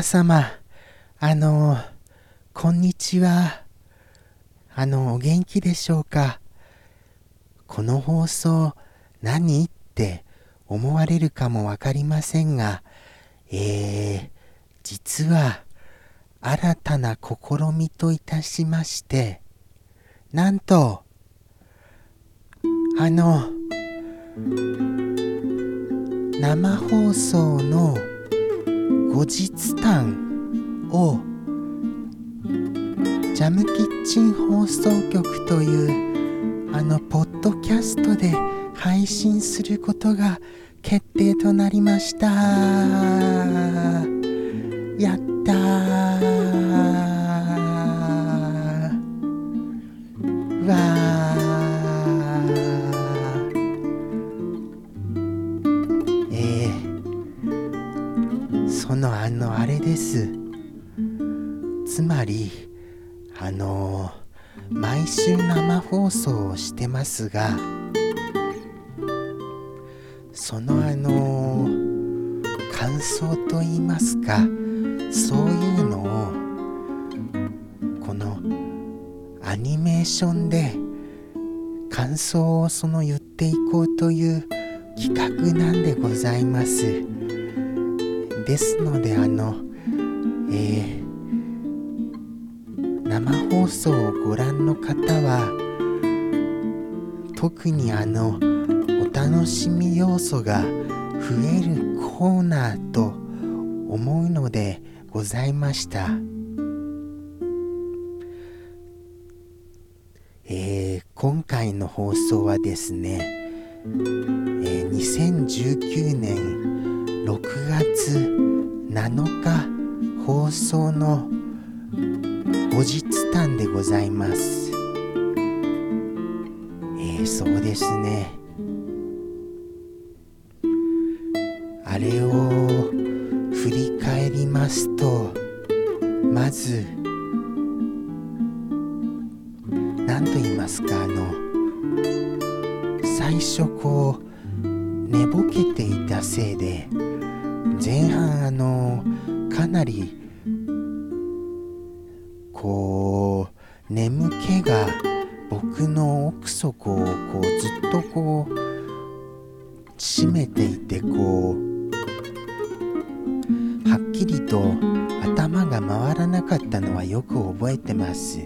皆様、あの、こんにちは。あの、お元気でしょうか？この放送、何って思われるかもわかりませんが、えー、実は、新たな試みといたしまして、なんと、あの、生放送の後日談をジャムキッチン放送局というあのポッドキャストで配信することが決定となりました。やったー。わー。放送をしてますがそのあの感想といいますかそういうのをこのアニメーションで感想をその言っていこうという企画なんでございます。ですのであのえー生放送をご覧の方は特にあのお楽しみ要素が増えるコーナーと思うのでございました。えー、今回の放送はですね、えー、2019年6月7日放送の後日談でございます。そうですね。あれを振り返りますとまず何と言いますかあの最初こう寝ぼけていたせいで前半あのかなりこう眠気が僕の奥底をこうずっとこう締めていてこうはっきりと頭が回らなかったのはよく覚えてます。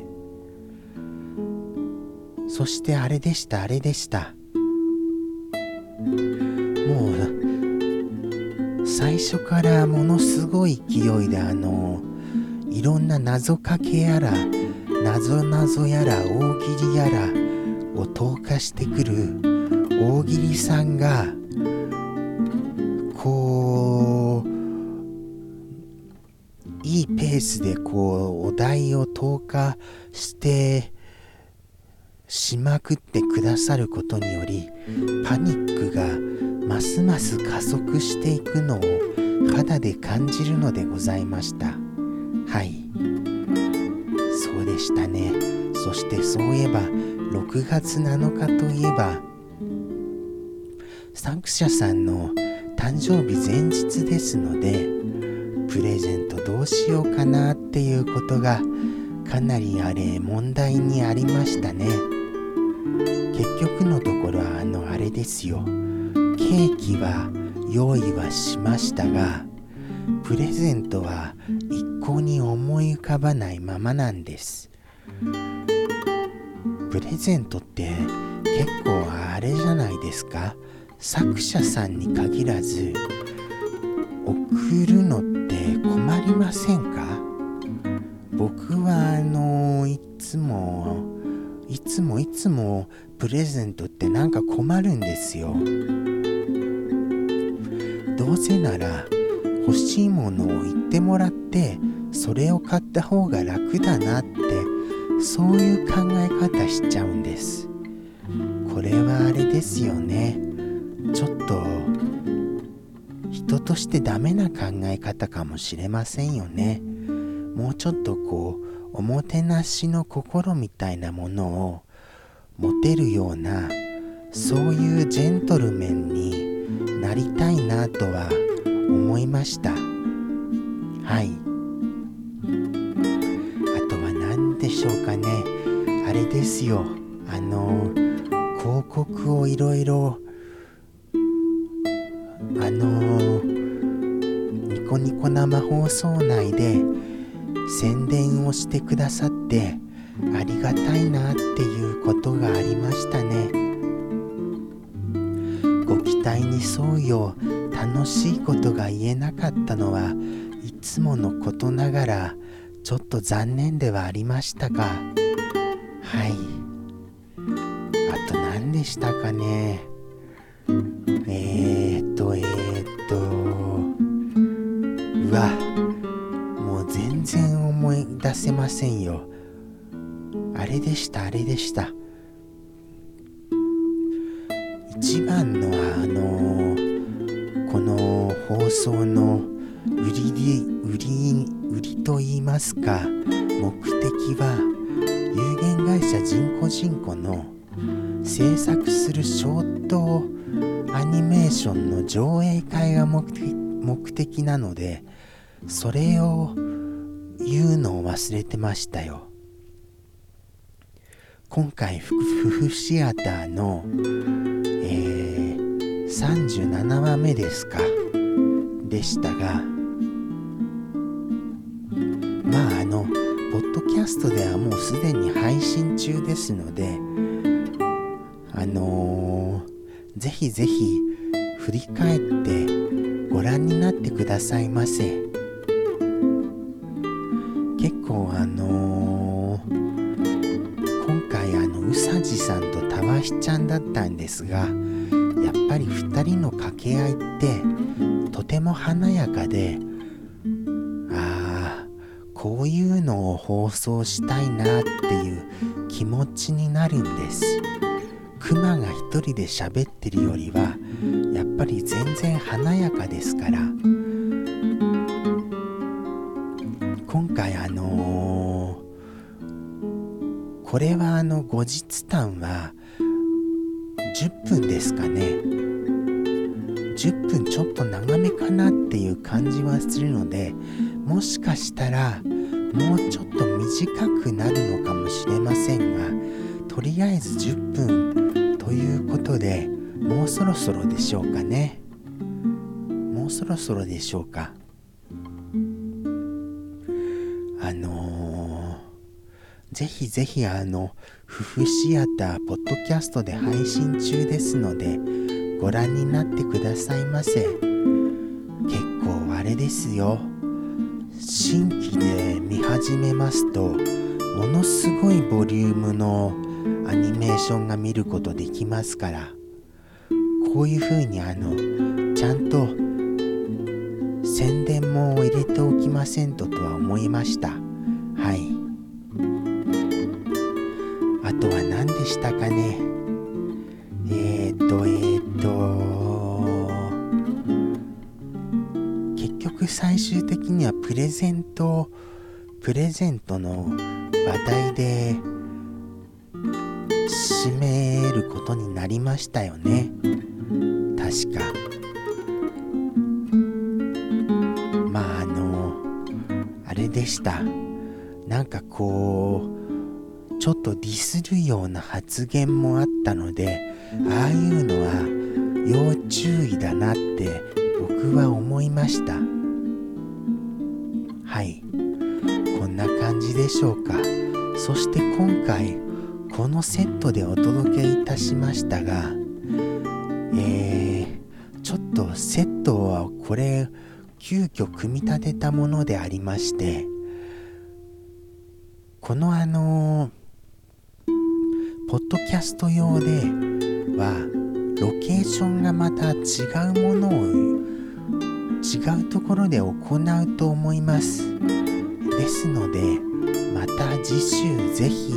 そしてあれでしたあれでした。もう最初からものすごい勢いであのいろんな謎かけやら謎謎やら大喜利やらを投下してくる大喜利さんがこういいペースでこうお題を投下してしまくってくださることによりパニックがますます加速していくのを肌で感じるのでございました。はいしたね。そしてそういえば6月7日といえば作者さんの誕生日前日ですのでプレゼントどうしようかなっていうことがかなりあれ問題にありましたね。結局のところはあのあれですよ。ケーキは用意はしましたがプレゼントは一向に思い浮かばないままなんです。プレゼントって結構あれじゃないですか？作者さんに限らず送るのって困りませんか？僕はあのいつもいつもいつもプレゼントってなんか困るんですよ。どうせなら欲しいものを言ってもらってそれを買った方が楽だなってそういう考え方しちゃうんです。これはあれですよね。ちょっと人としてダメな考え方かもしれませんよね。もうちょっとこうおもてなしの心みたいなものを持てるようなそういうジェントルメンになりたいなとは思いました。はい。しょうかね。あれですよ。あの広告をいろいろあのニコニコ生放送内で宣伝をしてくださってありがたいなっていうことがありましたね。ご期待に沿うよう楽しいことが言えなかったのはいつものことながらちょっと残念ではありましたがはい。あと何でしたかね？えー、っとえー、っと。うわ。もう全然思い出せませんよ。あれでしたあれでした。一番のあのこの放送の売りで売り売りと言いますか目的は有限会社人工人口の制作するショートアニメーションの上映会が目的なのでそれを言うのを忘れてましたよ。今回夫婦シアターの、えー、37話目ですか？でしたがキャストではもうすでに配信中ですのであのー、ぜひぜひ振り返ってご覧になってくださいませ。結構あのー、今回あのうさじさんとたわしちゃんだったんですがやっぱり2人の掛け合いってとても華やかでこういうのを放送したいなっていう気持ちになるんです。クマが一人で喋ってるよりはやっぱり全然華やかですから。今回あのー、これはあの後日談は10分ですかね。10分ちょっと長めかなっていう感じはするのでもしかしたらもうちょっと短くなるのかもしれませんがとりあえず10分ということでもうそろそろでしょうかね。もうそろそろでしょうか。あのー、ぜひぜひあの夫婦シアターポッドキャストで配信中ですのでご覧になってくださいませ。結構あれですよ。新規で見始めますとものすごいボリュームのアニメーションが見ることできますからこういう風にあのちゃんと宣伝も入れておきませんととは思いました。はい。あとは何でしたかね。プレゼントプレゼントの話題で締めることになりましたよね。確か。まああのあれでした。なんかこうちょっとディスるような発言もあったのでああいうのは要注意だなって僕は思いました。はい。こんな感じでしょうか。そして今回このセットでお届けいたしましたがえー、ちょっとセットはこれ急遽組み立てたものでありましてこのあのポッドキャスト用ではロケーションがまた違うものを違うところで行うと思います。ですのでまた次週ぜひ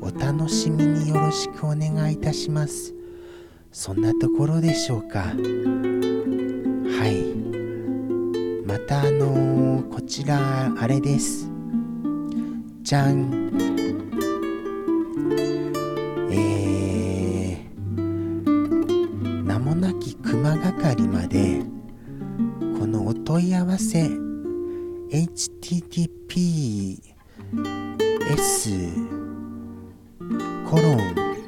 お楽しみによろしくお願いいたします。そんなところでしょうか。はい。またあのー、こちらあれです。じゃん。えー、名もなき熊係まで問い合わせ。https コロン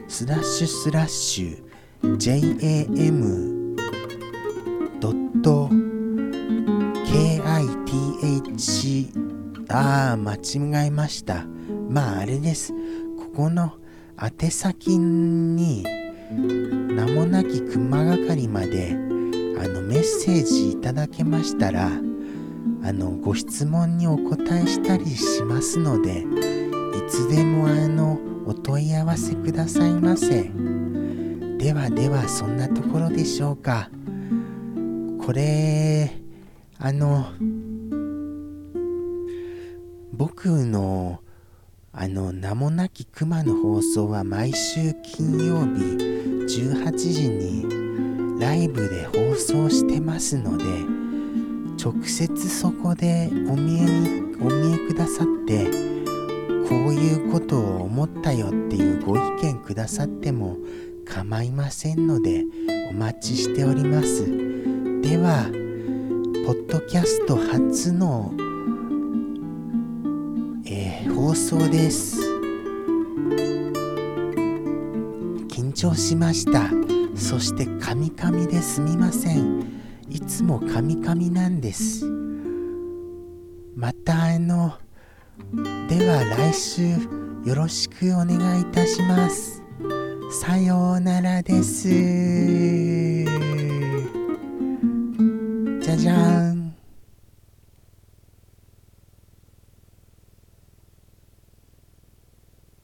スラッシュスラッシュ jam.kith ああ間違えました。まああれです。ここの宛先に名もなき熊係まであのメッセージいただけましたらあのご質問にお答えしたりしますのでいつでもあのお問い合わせくださいませ。ではではそんなところでしょうか。これあの僕のあの名もなき熊の放送は毎週金曜日18時にライブで放送してますので直接そこでお見えにお見えくださってこういうことを思ったよっていうご意見くださっても構いませんのでお待ちしております。ではポッドキャスト初の、えー、放送です。緊張しました。そしてカミカミですみません。いつもカミカミなんです。またあのでは来週よろしくお願いいたします。さようならです。じゃじゃん。